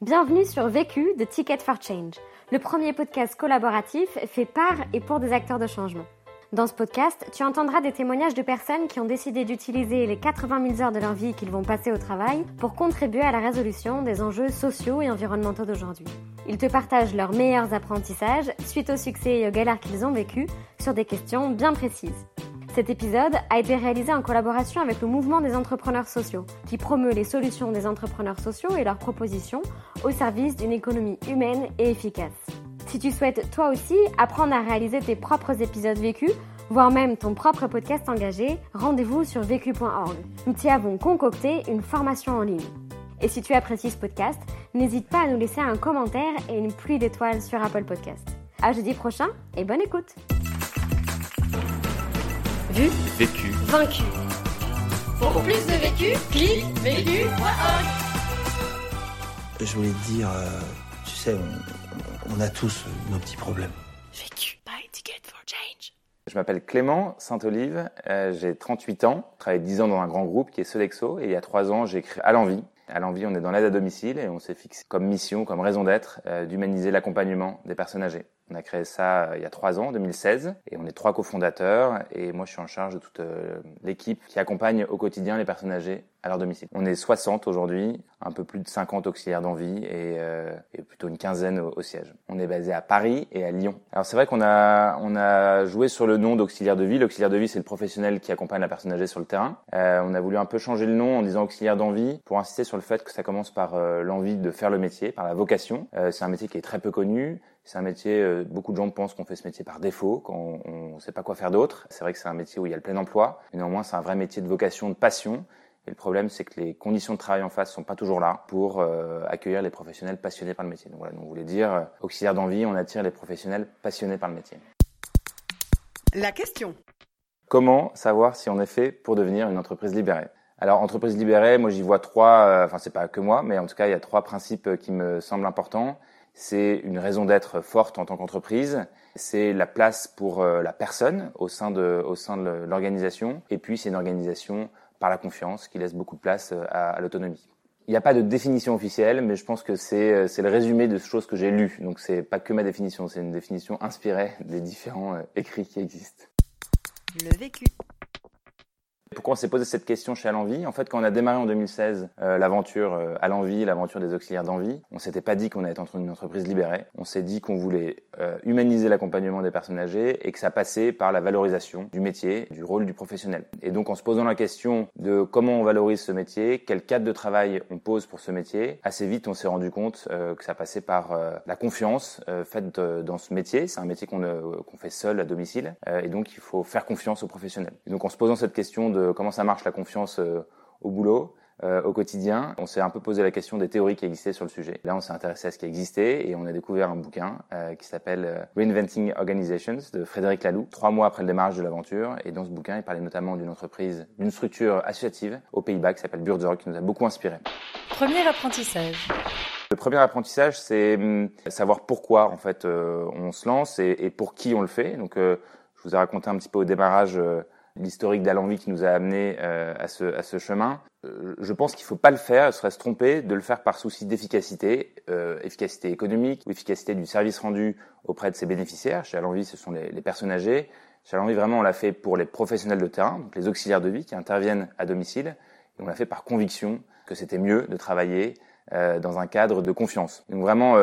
Bienvenue sur Vécu de Ticket for Change, le premier podcast collaboratif fait par et pour des acteurs de changement. Dans ce podcast, tu entendras des témoignages de personnes qui ont décidé d'utiliser les 80 000 heures de leur vie qu'ils vont passer au travail pour contribuer à la résolution des enjeux sociaux et environnementaux d'aujourd'hui. Ils te partagent leurs meilleurs apprentissages suite au succès et aux galères qu'ils ont vécues sur des questions bien précises. Cet épisode a été réalisé en collaboration avec le mouvement des entrepreneurs sociaux, qui promeut les solutions des entrepreneurs sociaux et leurs propositions au service d'une économie humaine et efficace. Si tu souhaites toi aussi apprendre à réaliser tes propres épisodes vécus, voire même ton propre podcast engagé, rendez-vous sur vécu.org. Nous t'y avons concocté une formation en ligne. Et si tu apprécies ce podcast, n'hésite pas à nous laisser un commentaire et une pluie d'étoiles sur Apple Podcast. À jeudi prochain et bonne écoute! Vu, vécu, vaincu. Pour plus de vécu, clique vécu.org. Je voulais te dire, euh, tu sais, on, on a tous nos petits problèmes. Vécu, buy ticket for change. Je m'appelle Clément Saint-Olive, euh, j'ai 38 ans, je travaille 10 ans dans un grand groupe qui est Sodexo et il y a 3 ans j'ai créé À l'envie. À l'envie, on est dans l'aide à domicile et on s'est fixé comme mission, comme raison d'être, euh, d'humaniser l'accompagnement des personnes âgées. On a créé ça euh, il y a trois ans, en 2016, et on est trois cofondateurs. Et moi, je suis en charge de toute euh, l'équipe qui accompagne au quotidien les personnes âgées à leur domicile. On est 60 aujourd'hui, un peu plus de 50 auxiliaires d'envie et, euh, et, plutôt une quinzaine au, siège. On est basé à Paris et à Lyon. Alors c'est vrai qu'on a on a joué sur le nom d'auxiliaire de vie. L'auxiliaire de vie, c'est le professionnel qui accompagne la personne âgée sur le terrain. Euh, on a voulu un peu changer le nom en disant auxiliaire d'envie pour insister sur le fait que ça commence par euh, l'envie de faire le métier, par la vocation. c'est un métier qui est très peu connu. C'est un métier, euh, beaucoup de gens pensent qu'on fait ce métier par défaut, qu'on ne sait pas quoi faire d'autre. C'est vrai que c'est un métier où il y a le plein emploi, mais néanmoins c'est un vrai métier de vocation, de passion. Et le problème, c'est que les conditions de travail en face sont pas toujours là pour euh, accueillir les professionnels passionnés par le métier. Donc voilà, donc on voulait dire, euh, auxiliaire d'envie, on attire les professionnels passionnés par le métier. La question. Comment savoir si on est fait pour devenir une entreprise libérée? Alors, entreprise libérée, moi j'y vois trois, enfin c'est pas que moi, mais en tout cas il y a trois principes qui me semblent importants c'est une raison d'être forte en tant qu'entreprise, c'est la place pour euh, la personne au sein de, au sein de l'organisation, et puis c'est une organisation par la confiance qui laisse beaucoup de place euh, à, l'autonomie. Il n'y a pas de définition officielle, mais je pense que c'est euh, le résumé de choses que j'ai lues. Donc c'est pas que ma définition, c'est une définition inspirée des différents écrits qui existent. Le vécu. On s'est posé cette question chez Alenvie En fait, quand on a démarré en 2016 euh, l'aventure euh, Alenvie, l'aventure des auxiliaires d'envie, on s'était pas dit qu'on allait être une entreprise libérée. On s'est dit qu'on voulait euh, humaniser l'accompagnement des personnes âgées et que ça passait par la valorisation du métier, du rôle du professionnel. Et donc, en se posant la question de comment on valorise ce métier, quel cadre de travail on pose pour ce métier, assez vite, on s'est rendu compte euh, que ça passait par la confiance faite dans ce métier. C'est un métier qu'on qu'on fait seul à domicile, et donc il faut faire confiance aux professionnels. Et donc, en se posant cette question de comment ça marche la confiance euh, au boulot, euh, au quotidien. On s'est un peu posé la question des théories qui existaient sur le sujet. Là, on s'est intéressé à ce qui existait et on a découvert un bouquin euh, qui s'appelle Reinventing Organizations de Frédéric Laloux, trois mois après le démarrage de l'aventure. Et dans ce bouquin, il parlait notamment d'une entreprise, d'une structure associative aux Pays-Bas qui s'appelle Buurtzorg, qui nous a beaucoup inspiré. Premier apprentissage. Le premier apprentissage, c'est hum, savoir pourquoi en fait on se lance et, et, pour qui on le fait. Donc, je vous ai raconté un petit peu au démarrage l'historique d'Alenvie qui nous a amené euh, à, ce, chemin. Euh, je pense qu'il ne faut pas le faire, ce serait se tromper de le faire par souci d'efficacité, euh, efficacité économique ou efficacité du service rendu auprès de ses bénéficiaires. Chez Alenvie, ce sont les, personnes âgées. Chez Alenvie, vraiment, on l'a fait pour les professionnels de terrain, donc les auxiliaires de vie qui interviennent à domicile. Et on l'a fait par conviction que c'était mieux de travailler dans un cadre de confiance. Donc vraiment,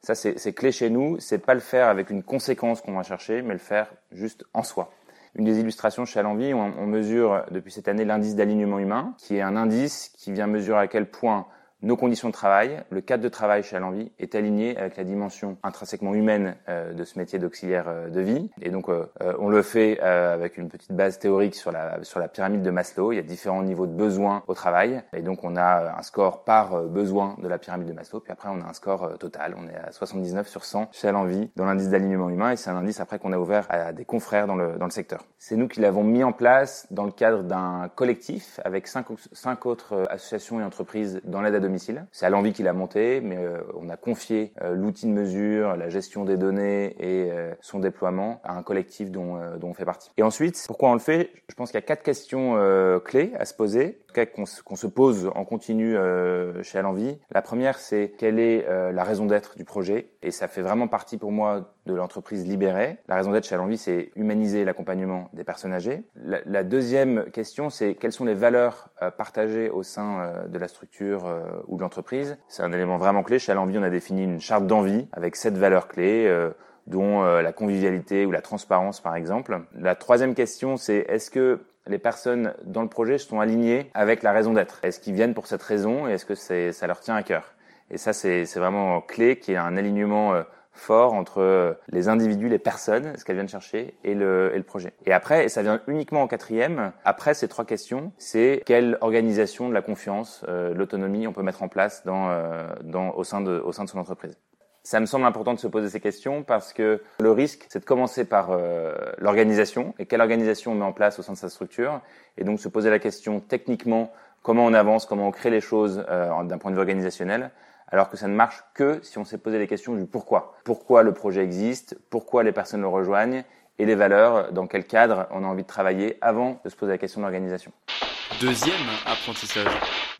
ça c'est clé chez nous, c'est pas le faire avec une conséquence qu'on va chercher, mais le faire juste en soi une des illustrations chez Alenvie, on, on mesure depuis cette année l'indice d'alignement humain, qui est un indice qui vient mesurer à quel point nos conditions de travail, le cadre de travail chez Alenvie est aligné avec la dimension intrinsèquement humaine euh, de ce métier d'auxiliaire euh, de vie. Et donc, euh, on le fait avec une petite base théorique sur la, sur la pyramide de Maslow. Il y a différents niveaux de besoins au travail. Et donc, on a un score par besoin de la pyramide de Maslow. Puis après, on a un score total. On est à 79 sur 100 chez Alenvie dans l'indice d'alignement humain. Et c'est un indice après qu'on a ouvert à des confrères dans le, dans le secteur. C'est nous qui l'avons mis en place dans le cadre d'un collectif avec cinq, cinq autres associations et entreprises dans l'aide à domicile C'est à l'envie qu'il a monté, mais on a confié l'outil de mesure, la gestion des données et son déploiement à un collectif dont, on fait partie. Et ensuite, pourquoi on le fait? Je pense qu'il y a quatre questions clés à se poser qu'on se pose en continu euh, chez Alenvie. La première, c'est quelle est euh, la raison d'être du projet? Et ça fait vraiment partie pour moi de l'entreprise libérée. La raison d'être chez Alenvie, c'est humaniser l'accompagnement des personnes âgées. La, deuxième question, c'est quelles sont les valeurs euh, partagées au sein de la structure ou de l'entreprise? C'est un élément vraiment clé. Chez Alenvie, on a défini une charte d'envie avec sept valeurs clés dont la convivialité ou la transparence par exemple. La troisième question, c'est est-ce que les personnes dans le projet sont alignées avec la raison d'être? Est-ce qu'ils viennent pour cette raison et est-ce que ça leur tient à cœur? Et ça, c'est vraiment clé qu'il y ait un alignement euh, fort entre euh, les individus, les personnes, ce qu'elles viennent chercher, et le, et le projet. Et après, et ça vient uniquement en quatrième, après ces trois questions, c'est quelle organisation de la confiance, euh, l'autonomie on peut mettre en place dans, dans, au, sein de, au sein de son entreprise. Ça me semble important de se poser ces questions parce que le risque, c'est de commencer par euh, l'organisation et quelle organisation on met en place au sein de sa structure, et donc se poser la question techniquement comment on avance, comment on crée les choses euh, d'un point de vue organisationnel, alors que ça ne marche que si on s'est posé les questions du pourquoi. Pourquoi le projet existe, pourquoi les personnes le rejoignent, et les valeurs, dans quel cadre on a envie de travailler avant de se poser la question d'organisation. Deuxième apprentissage.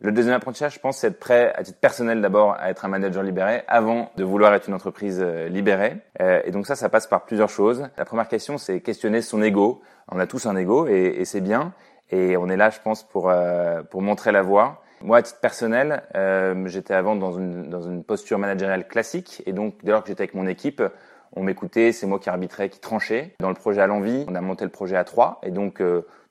Le deuxième apprentissage, je pense, c'est être prêt, à titre personnel d'abord, à être un manager libéré avant de vouloir être une entreprise euh, libérée. Euh, et donc ça, ça passe par plusieurs choses. La première question, c'est questionner son ego. On a tous un ego et, et c'est bien. Et on est là, je pense, pour, euh, pour montrer la voie. Moi, à titre personnel, euh, j'étais avant dans une, dans une posture managériale classique. Et donc, dès lors que j'étais avec mon équipe, on m'écoutait, c'est moi qui arbitrais, qui tranchais. Dans le projet à l'envie, on a monté le projet à trois. Et donc,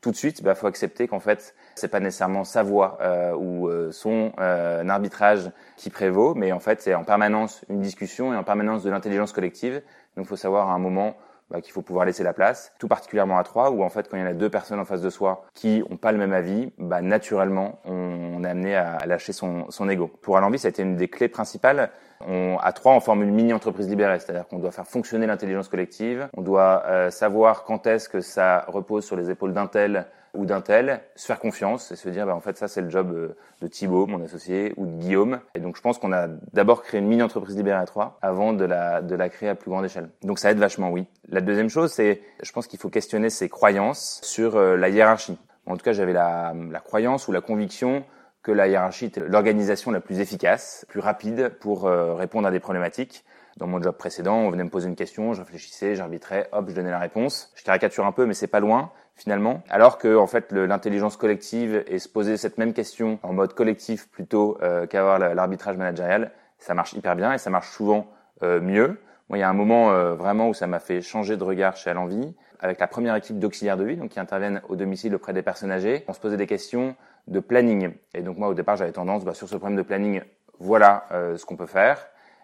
tout de suite, il bah, faut accepter qu'en fait, c'est pas nécessairement sa voix euh, ou euh, son euh, arbitrage qui prévaut, mais en fait, c'est en permanence une discussion et en permanence de l'intelligence collective. Donc, il faut savoir à un moment bah, qu'il faut pouvoir laisser la place, tout particulièrement à trois, où en fait, quand il y en a deux personnes en face de soi qui ont pas le même avis, bah, naturellement, on, est amené à, lâcher son, son ego. Pour Alambi, ça a été une des clés principales on, à trois, on forme une mini-entreprise libérée, c'est-à-dire qu'on doit faire fonctionner l'intelligence collective, on doit euh, savoir quand est-ce que ça repose sur les épaules d'un tel ou d'un tel, se faire confiance et se dire, bah, en fait, ça, c'est le job euh, de Thibaut, mon associé, ou de Guillaume. Et donc, je pense qu'on a d'abord créé une mini-entreprise libérée à trois avant de la, de la créer à plus grande échelle. Donc, ça aide vachement, oui. La deuxième chose, c'est, je pense qu'il faut questionner ses croyances sur euh, la hiérarchie. En tout cas, j'avais la, la croyance ou la conviction que la hiérarchie était l'organisation la plus efficace, plus rapide pour euh, répondre à des problématiques. Dans mon job précédent, on venait me poser une question, je réfléchissais, j'arbitrais, hop, je donnais la réponse. Je caricature un peu, mais c'est pas loin finalement. Alors que en fait, l'intelligence collective et se poser cette même question en mode collectif plutôt euh, qu'avoir l'arbitrage managérial, ça marche hyper bien et ça marche souvent euh, mieux. Moi, il y a un moment vraiment où ça m'a fait changer de regard chez Alenvie avec la première équipe d'auxiliaires de vie, donc qui interviennent au domicile auprès des personnes âgées. On se posait des questions de planning. Et donc moi au départ j'avais tendance bah, sur ce problème de planning, voilà euh, ce qu'on peut faire.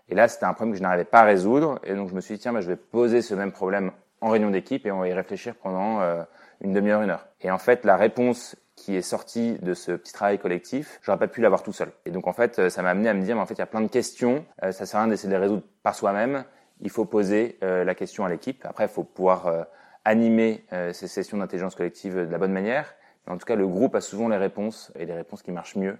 Et là c'était un problème que je n'arrivais pas à résoudre et donc je me suis dit tiens bah, je vais poser ce même problème en réunion d'équipe et on va y réfléchir pendant euh, une demi-heure, une heure. Et en fait la réponse qui est sortie de ce petit travail collectif, j'aurais pas pu l'avoir tout seul. Et donc en fait ça m'a amené à me dire mais en fait il y a plein de questions, euh, ça sert à rien d'essayer de les résoudre par soi-même. Il faut poser la question à l'équipe. Après, il faut pouvoir animer ces sessions d'intelligence collective de la bonne manière. En tout cas, le groupe a souvent les réponses et les réponses qui marchent mieux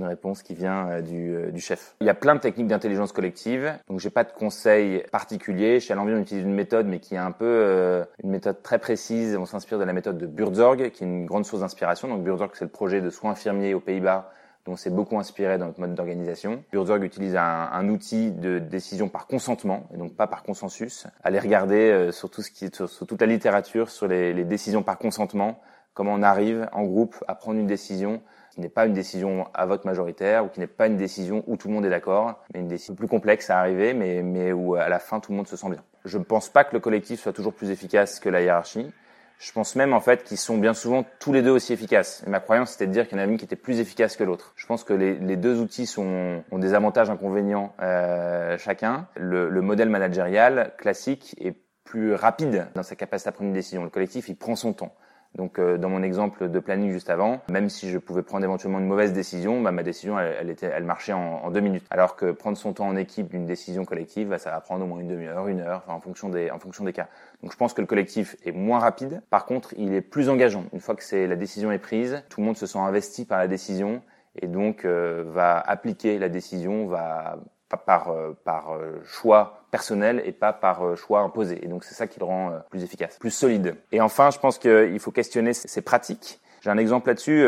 qu'une réponse qui vient euh, du, euh, du, chef. Il y a plein de techniques d'intelligence collective, donc j'ai pas de conseils particuliers. Chez Alenvie, on utilise une méthode, mais qui est un peu euh, une méthode très précise. On s'inspire de la méthode de Burzorg, qui est une grande source d'inspiration. Donc Burzorg, c'est le projet de soins infirmiers aux Pays-Bas dont c'est beaucoup inspiré dans notre mode d'organisation. Burzorg utilise un, outil de décision par consentement et donc pas par consensus. Allez regarder qui, sur, toute la littérature sur les décisions par consentement comment on arrive en groupe à prendre une décision qui n'est pas une décision à vote majoritaire ou qui n'est pas une décision où tout le monde est d'accord, mais une décision plus complexe à arriver, mais, où à la fin tout le monde se sent bien. Je ne pense pas que le collectif soit toujours plus efficace que la hiérarchie. Je pense même en fait qu'ils sont bien souvent tous les deux aussi efficaces. Et ma croyance c'était de dire qu'il y en a une qui était plus efficace que l'autre. Je pense que les, les, deux outils sont, ont des avantages inconvénients euh, chacun. Le, le modèle managérial classique est plus rapide dans sa capacité à prendre une décision. Le collectif il prend son temps. Donc euh, dans mon exemple de planning juste avant, même si je pouvais prendre éventuellement une mauvaise décision, bah, ma décision elle, était, elle marchait en, en, deux minutes. Alors que prendre son temps en équipe d'une décision collective, bah, ça va prendre au moins une demi-heure, une heure, en fonction des en fonction des cas. Donc je pense que le collectif est moins rapide. Par contre, il est plus engageant. Une fois que c'est la décision est prise, tout le monde se sent investi par la décision et donc va appliquer la décision, va par, par choix personnel et pas par choix imposé. Et donc c'est ça qui le rend plus efficace, plus solide. Et enfin, je pense qu'il faut questionner ses pratiques. J'ai un exemple là-dessus.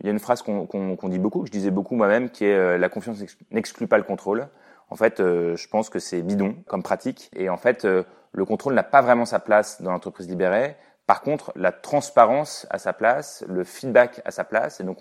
il y a une phrase qu'on dit beaucoup, que je disais beaucoup moi-même, qui est la confiance n'exclut pas le contrôle. En fait, je pense que c'est bidon comme pratique. Et en fait, le contrôle n'a pas vraiment sa place dans l'entreprise libérée. Par contre, la transparence à sa place, le feedback à sa place. Et donc,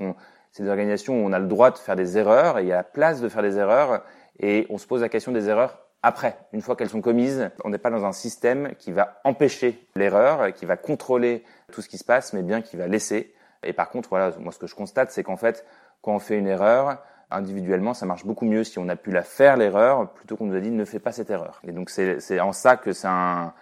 c'est des organisations où on a le droit de faire des erreurs et il y a la place de faire des erreurs. Et on se pose la question des erreurs après, une fois qu'elles sont commises. On n'est pas dans un système qui va empêcher l'erreur, qui va contrôler tout ce qui se passe, mais bien qui va laisser. Et par contre, voilà, moi, ce que je constate, c'est qu'en fait, quand on fait une erreur, individuellement, ça marche beaucoup mieux si on a pu la faire l'erreur plutôt qu'on nous a dit ne fais pas cette erreur. Et donc c'est en ça que c'est un,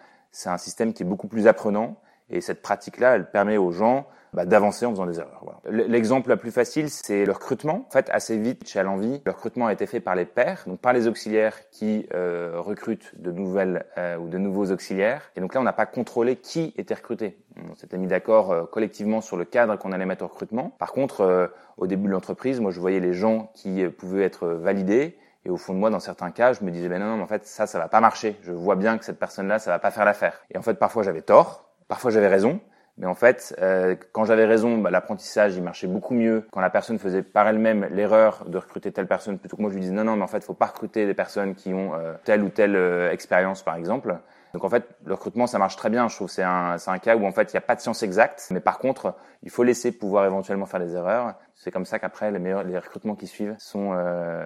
un système qui est beaucoup plus apprenant et cette pratique-là, elle permet aux gens bah, d'avancer en faisant des erreurs. Voilà. L'exemple le plus facile, c'est le recrutement. En fait, assez vite chez Alenvie, le recrutement a été fait par les pairs, donc par les auxiliaires qui euh, recrutent de nouvelles euh, ou de nouveaux auxiliaires. Et donc là, on n'a pas contrôlé qui était recruté. On s'était mis d'accord euh, collectivement sur le cadre qu'on allait mettre au recrutement. Par contre, euh, au début de l'entreprise, moi, je voyais les gens qui euh, pouvaient être validés. Et au fond de moi, dans certains cas, je me disais, ben non, non, en fait, ça, ça va pas marcher. Je vois bien que cette personne-là, ça va pas faire l'affaire. Et en fait, parfois, j'avais tort. Parfois, j'avais raison. Mais en fait, euh, quand j'avais raison, bah, l'apprentissage, il marchait beaucoup mieux quand la personne faisait par elle-même l'erreur de recruter telle personne, plutôt que moi je lui disais non, non, mais en fait, faut pas recruter des personnes qui ont euh, telle ou telle euh, expérience, par exemple. Donc en fait, le recrutement, ça marche très bien. Je trouve c'est un, c'est un cas où en fait, il n'y a pas de science exacte, mais par contre, il faut laisser pouvoir éventuellement faire des erreurs. C'est comme ça qu'après, les meilleurs, les recrutements qui suivent sont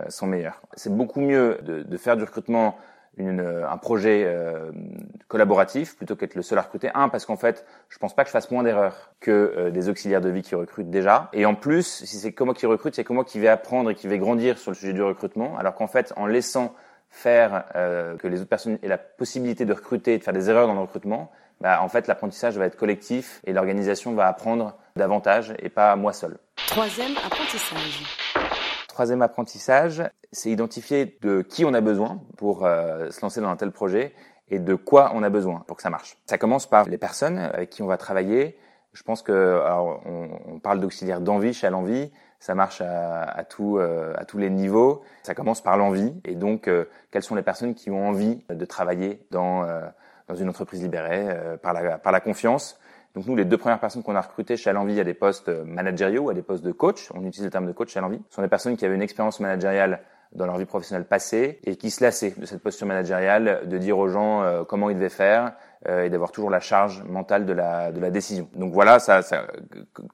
sont meilleurs. C'est beaucoup mieux de, de faire du recrutement une, un projet euh, collaboratif plutôt qu'être le seul à recruter. Un, parce qu'en fait, je pense pas que je fasse moins d'erreurs que euh, des auxiliaires de vie qui recrutent déjà. Et en plus, si c'est comment qui recrute, c'est comment qui va apprendre et qui va grandir sur le sujet du recrutement. Alors qu'en fait, en laissant faire euh, que les autres personnes aient la possibilité de recruter et de faire des erreurs dans le recrutement, bah, en fait, l'apprentissage va être collectif et l'organisation va apprendre davantage et pas moi seul. Troisième apprentissage. Troisième apprentissage, c'est identifier de qui on a besoin pour euh, se lancer dans un tel projet et de quoi on a besoin pour que ça marche. Ça commence par les personnes avec qui on va travailler. Je pense que parle d'auxiliaire d'envie chez l'envie, ça marche euh, à tous les niveaux. Ça commence par l'envie et donc euh, quelles sont les personnes qui ont envie de travailler dans une entreprise libérée par la confiance donc nous, les deux premières personnes qu'on a recrutées chez Alenvie à des postes managériaux, à des postes de coach, on utilise le terme de coach chez Alenvie, sont des personnes qui avaient une expérience managériale dans leur vie professionnelle passée et qui se lassaient de cette posture managériale, de dire aux gens euh, comment ils devaient faire euh, et d'avoir toujours la charge mentale de la, de la décision. Donc voilà, ça, ça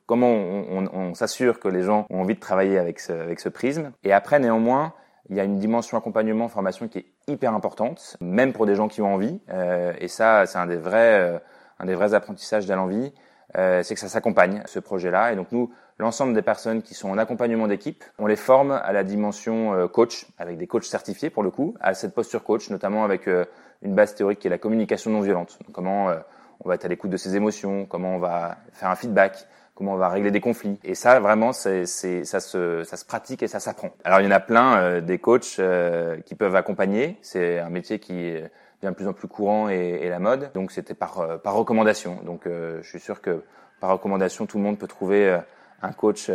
comment on, on, on s'assure que les gens ont envie de travailler avec ce, avec ce prisme. Et après, néanmoins, il y a une dimension accompagnement, formation qui est hyper importante, même pour des gens qui ont envie. Euh, et ça, c'est un des vrais un des vrais apprentissages d'Alenvie, euh, c'est que ça s'accompagne, ce projet-là. Et donc nous, l'ensemble des personnes qui sont en accompagnement d'équipe, on les forme à la dimension euh, coach, avec des coachs certifiés pour le coup, à cette posture coach, notamment avec euh, une base théorique qui est la communication non violente. Comment euh, on va être à l'écoute de ses émotions, comment on va faire un feedback, comment on va régler des conflits. Et ça, vraiment, c'est, ça, se, ça se pratique et ça s'apprend. Alors, il y en a plein euh, des coachs qui peuvent accompagner. C'est un métier qui de plus en plus courant et, et la mode. Donc c'était par, euh, par recommandation. Donc euh, je suis sûr que par recommandation, tout le monde peut trouver euh, un coach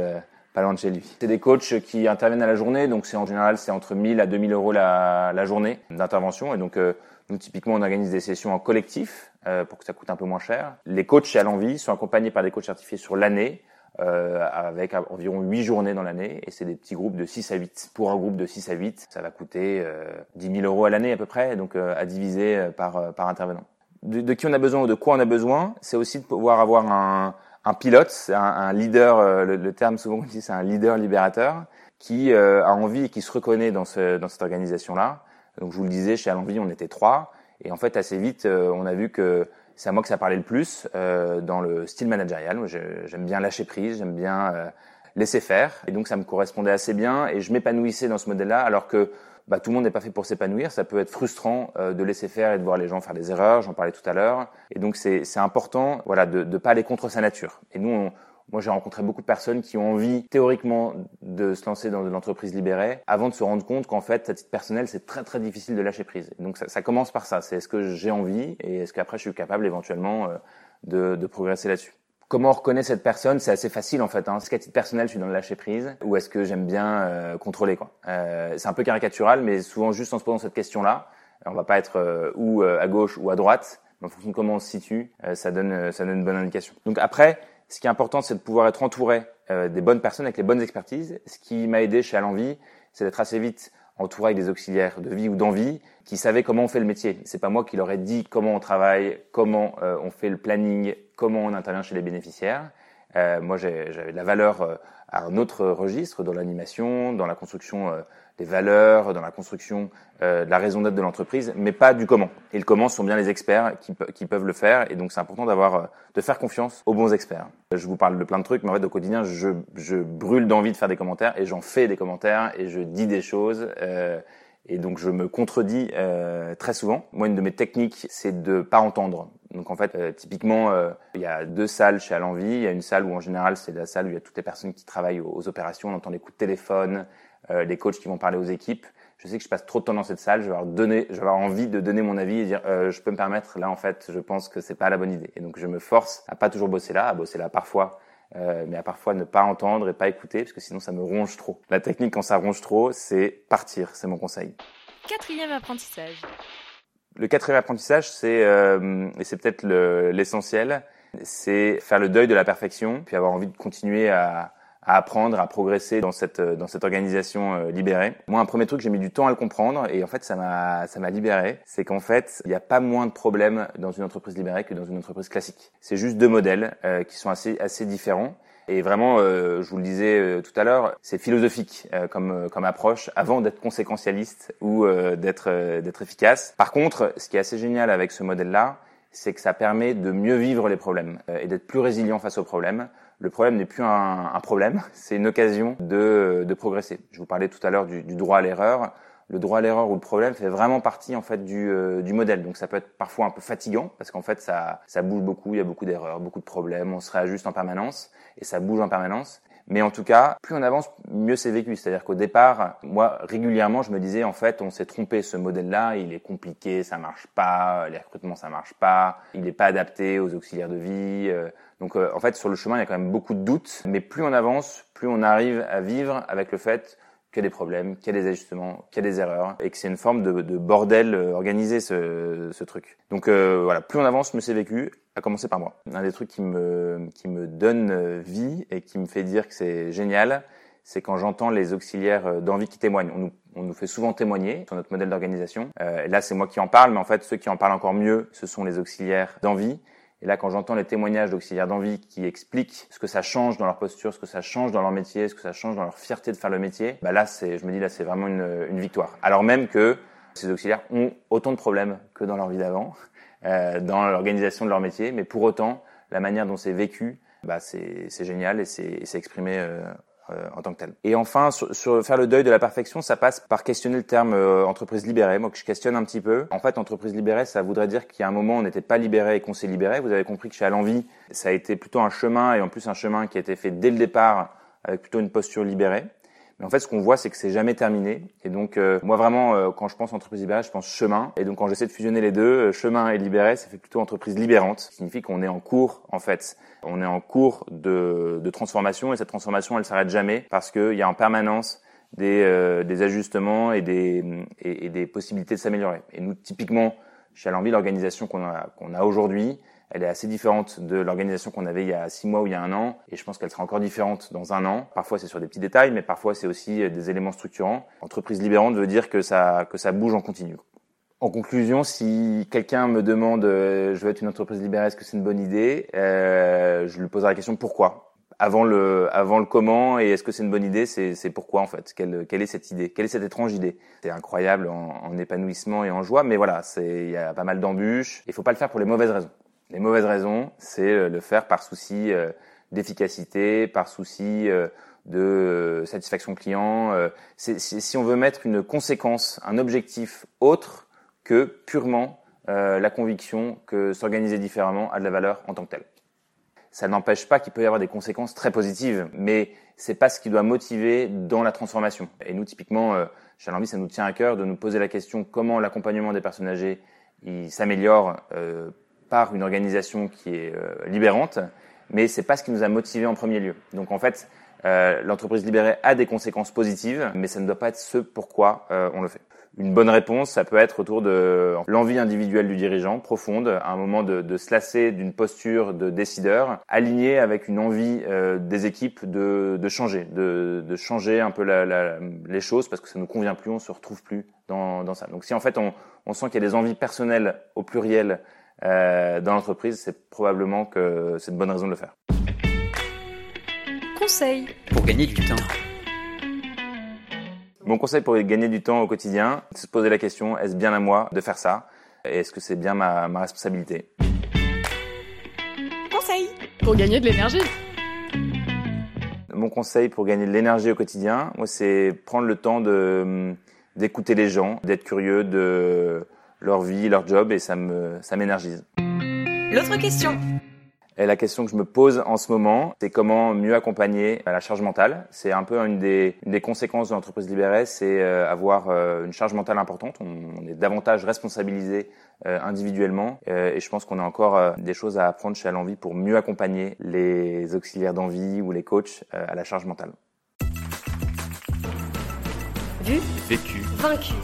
pas loin de chez lui. C'est des coachs qui interviennent à la journée, donc c'est en général c'est entre 1000 à 2000 euros la, la journée d'intervention. Et donc nous typiquement on organise des sessions en collectif pour que ça coûte un peu moins cher. Les coachs chez l'envie sont accompagnés par des coachs certifiés sur l'année euh, avec environ 8 journées dans l'année et c'est des petits groupes de 6 à 8. Pour un groupe de 6 à 8, ça va coûter euh, 10 000 euros à l'année à peu près, donc euh, à diviser euh, par, euh, par intervenant. De, de, qui on a besoin ou de quoi on a besoin, c'est aussi de pouvoir avoir un, un pilote, un, un leader, le, le, terme souvent dit c'est un leader libérateur, qui a envie et qui se reconnaît dans, ce, dans cette organisation-là. Donc je vous le disais, chez Alenvie, on était trois. Et en fait, assez vite, on a vu que c'est à moi que ça parlait le plus euh, dans le style managérial. J'aime bien lâcher prise, j'aime bien euh, laisser faire, et donc ça me correspondait assez bien. Et je m'épanouissais dans ce modèle-là, alors que bah, tout le monde n'est pas fait pour s'épanouir. Ça peut être frustrant euh, de laisser faire et de voir les gens faire des erreurs. J'en parlais tout à l'heure. Et donc c'est important, voilà, de ne pas aller contre sa nature. Et nous, on, moi, j'ai rencontré beaucoup de personnes qui ont envie, théoriquement, de se lancer dans une entreprise libérée, avant de se rendre compte qu'en fait, à titre personnel, c'est très très difficile de lâcher prise. Donc, ça, ça commence par ça. C'est est-ce que j'ai envie et est-ce qu'après, je suis capable éventuellement euh, de, de progresser là-dessus? Comment on reconnaît cette personne? C'est assez facile en fait. Hein. Est-ce qu'à titre personnel, je suis dans le lâcher prise ou est-ce que j'aime bien euh, contrôler quoi? Euh, C'est un peu caricatural, mais souvent juste en se posant cette question-là, on va pas être euh, ou à gauche ou à droite. Mais en fonction de comment on se situe, ça donne ça donne une bonne indication. Donc après, ce qui est important, c'est de pouvoir être entouré des bonnes personnes avec les bonnes expertises. Ce qui m'a aidé chez Alenvie, c'est d'être assez vite entouré avec des auxiliaires de vie ou d'envie qui savaient comment on fait le métier. C'est pas moi qui leur ai dit comment on travaille, comment on fait le planning, comment on intervient chez les bénéficiaires. Euh, moi, j'avais de la valeur euh, à un autre registre, dans l'animation, dans la construction euh, des valeurs, dans la construction de la raison d'être de l'entreprise, mais pas du comment. Et le comment sont bien les experts qui, qui peuvent le faire, et donc c'est important d'avoir, de faire confiance aux bons experts. Je vous parle de plein de trucs, mais en fait, au quotidien, je, je brûle d'envie de faire des commentaires, et j'en fais des commentaires, et je dis des choses. Et donc je me contredis euh, très souvent. Moi, une de mes techniques, c'est de pas entendre. Donc en fait, euh, typiquement, euh, il y a deux salles chez Alenvie. Il y a une salle où en général c'est la salle où il y a toutes les personnes qui travaillent aux, opérations. On entend les coups de téléphone, euh, les coachs qui vont parler aux équipes. Je sais que je passe trop de temps dans cette salle. Je vais avoir, donner, je vais avoir envie de donner mon avis et dire je peux me permettre. Là, en fait, je pense que c'est pas la bonne idée. Et donc je me force à pas toujours bosser là, à bosser là parfois euh, mais à parfois ne pas entendre et pas écouter, parce que sinon ça me ronge trop. La technique quand ça ronge trop, c'est partir, c'est mon conseil. Quatrième apprentissage. Le quatrième apprentissage, c'est euh, et c'est peut-être l'essentiel, c'est faire le deuil de la perfection, puis avoir envie de continuer à, à apprendre, à progresser dans cette dans cette organisation euh, libérée. Moi, un premier truc, j'ai mis du temps à le comprendre et en fait, ça m'a ça m'a libéré. C'est qu'en fait, il n'y a pas moins de problèmes dans une entreprise libérée que dans une entreprise classique. C'est juste deux modèles euh, qui sont assez assez différents. Et vraiment, euh, je vous le disais tout à l'heure, c'est philosophique comme comme approche avant d'être conséquentialiste ou d'être d'être efficace. Par contre, ce qui est assez génial avec ce modèle-là, c'est que ça permet de mieux vivre les problèmes et d'être plus résilient face aux problèmes le problème n'est plus un, problème, c'est une occasion de, de, progresser. Je vous parlais tout à l'heure du, droit à l'erreur. Le droit à l'erreur ou le problème fait vraiment partie euh, du modèle. Donc ça peut être parfois un peu fatigant parce qu'en fait ça, ça bouge beaucoup, il y a beaucoup d'erreurs, beaucoup de problèmes, on se réajuste en permanence et ça bouge en permanence. Mais en tout cas, plus on avance, mieux c'est vécu. C'est-à-dire qu'au départ, moi, régulièrement, je me disais, en fait, on s'est trompé. Ce modèle-là, il est compliqué, ça marche pas, les recrutements, ça marche pas, il n'est pas adapté aux auxiliaires de vie. Euh, donc euh, en fait, sur le chemin, il y a quand même beaucoup de doutes, mais plus on avance, plus on arrive à vivre avec le fait qu'il y a des problèmes, qu'il y a des ajustements, qu'il y a des erreurs, et que c'est une forme de, de bordel euh, organisé ce, ce truc. Donc euh, voilà, plus on avance, mieux c'est vécu, à commencer par moi. Un des trucs qui me, qui me donne vie et qui me fait dire que c'est génial, c'est quand j'entends les auxiliaires d'envie qui témoignent. On nous, on nous fait souvent témoigner sur notre modèle d'organisation. Euh, là, c'est moi qui en parle, mais en fait, ceux qui en parlent encore mieux, ce sont les auxiliaires d'envie et là, quand j'entends les témoignages d'auxiliaires d'envie qui expliquent ce que ça change dans leur posture, ce que ça change dans leur métier, ce que ça change dans leur fierté de faire le métier, bah là, c'est, je me dis là, c'est vraiment une, une, victoire. Alors même que ces auxiliaires ont autant de problèmes que dans leur vie d'avant, euh, dans l'organisation de leur métier, mais pour autant, la manière dont c'est vécu, bah c'est, génial et c'est, c'est exprimé euh, euh, en tant que tel. Et enfin, sur, faire le deuil de la perfection, ça passe par questionner le terme euh, entreprise libérée. Moi, que je questionne un petit peu. En fait, entreprise libérée, ça voudrait dire qu'il y a un moment, on n'était pas libéré et qu'on s'est libéré. Vous avez compris que chez Alenvie, ça a été plutôt un chemin et en plus un chemin qui a été fait dès le départ avec plutôt une posture libérée. Mais en fait, ce qu'on voit, c'est que c'est jamais terminé. Et donc, euh, moi, vraiment, euh, quand je pense entreprise libérée, je pense chemin. Et donc, quand j'essaie de fusionner les deux, euh, chemin et libéré, ça fait plutôt entreprise libérante. Ce qui signifie qu'on est en cours, en fait. On est en cours de, de transformation et cette transformation, elle s'arrête jamais parce qu'il y a en permanence des, des ajustements et des, et des possibilités de s'améliorer. Et nous, typiquement, chez Alambi, l'organisation qu'on a, qu'on a aujourd'hui, elle est assez différente de l'organisation qu'on avait il y a six mois ou il y a un an, et je pense qu'elle sera encore différente dans un an. Parfois c'est sur des petits détails, mais parfois c'est aussi des éléments structurants. Entreprise libérante veut dire que ça que ça bouge en continu. En conclusion, si quelqu'un me demande euh, je veux être une entreprise libérée, est-ce que c'est une bonne idée? Euh, Je lui poserai la question pourquoi? Avant le avant le comment et est-ce que c'est une bonne idée c'est pourquoi en fait? Quelle quelle est cette idée? Quelle est cette étrange idée? C'est incroyable en, en, épanouissement et en joie mais voilà il y a pas mal d'embûches il faut pas le faire pour les mauvaises raisons les mauvaises raisons, c'est euh, le faire par souci euh, d'efficacité, par souci euh, de satisfaction client. Si on veut mettre une conséquence, un objectif autre que purement la conviction que s'organiser différemment a de la valeur en tant que tel. Ça n'empêche pas qu'il peut y avoir des conséquences très positives, mais c'est pas ce qui doit motiver dans la transformation. Et nous, typiquement, chez Alambi, ça nous tient à cœur de nous poser la question comment l'accompagnement des personnes âgées s'améliore par une organisation qui est euh, libérante, mais c'est pas ce qui nous a motivé en premier lieu. Donc en fait, euh, l'entreprise libérée a des conséquences positives, mais ça ne doit pas être ce pourquoi euh, on le fait. Une bonne réponse, ça peut être autour de l'envie individuelle du dirigeant, profonde, à un moment de, de se lasser d'une posture de décideur, alignée avec une envie euh, des équipes de, de changer, de, de, changer un peu la, la, les choses parce que ça nous convient plus, on se retrouve plus dans, dans ça. Donc si en fait on, on sent qu'il y a des envies personnelles au pluriel euh, dans l'entreprise, c'est probablement que c'est une bonne raison de le faire. Conseil pour gagner du temps. Mon conseil pour gagner du temps au quotidien, c'est de se poser la question est-ce bien à moi de faire ça? Et est-ce que c'est bien ma, ma responsabilité? Conseil pour gagner de l'énergie. Mon conseil pour gagner de l'énergie au quotidien, moi, c'est prendre le temps de d'écouter les gens, d'être curieux de leur vie, leur job, et ça me ça m'énergise. L'autre question. Et la question que je me pose en ce moment, c'est comment mieux accompagner la charge mentale. C'est un peu une des, une des conséquences de l'entreprise libérée, c'est euh, avoir euh, une charge mentale importante. On, est davantage responsabilisé euh, individuellement, et je pense qu'on a encore des choses à apprendre chez Alenvie pour mieux accompagner les auxiliaires d'envie ou les coachs à la charge mentale. Vu, Vécu. vaincu.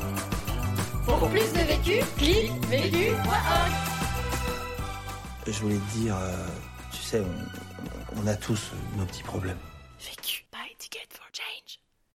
Pour plus de vécu, clique vécu.org. Je voulais te dire, euh, tu sais, on, a tous nos petits problèmes. Ticket for change.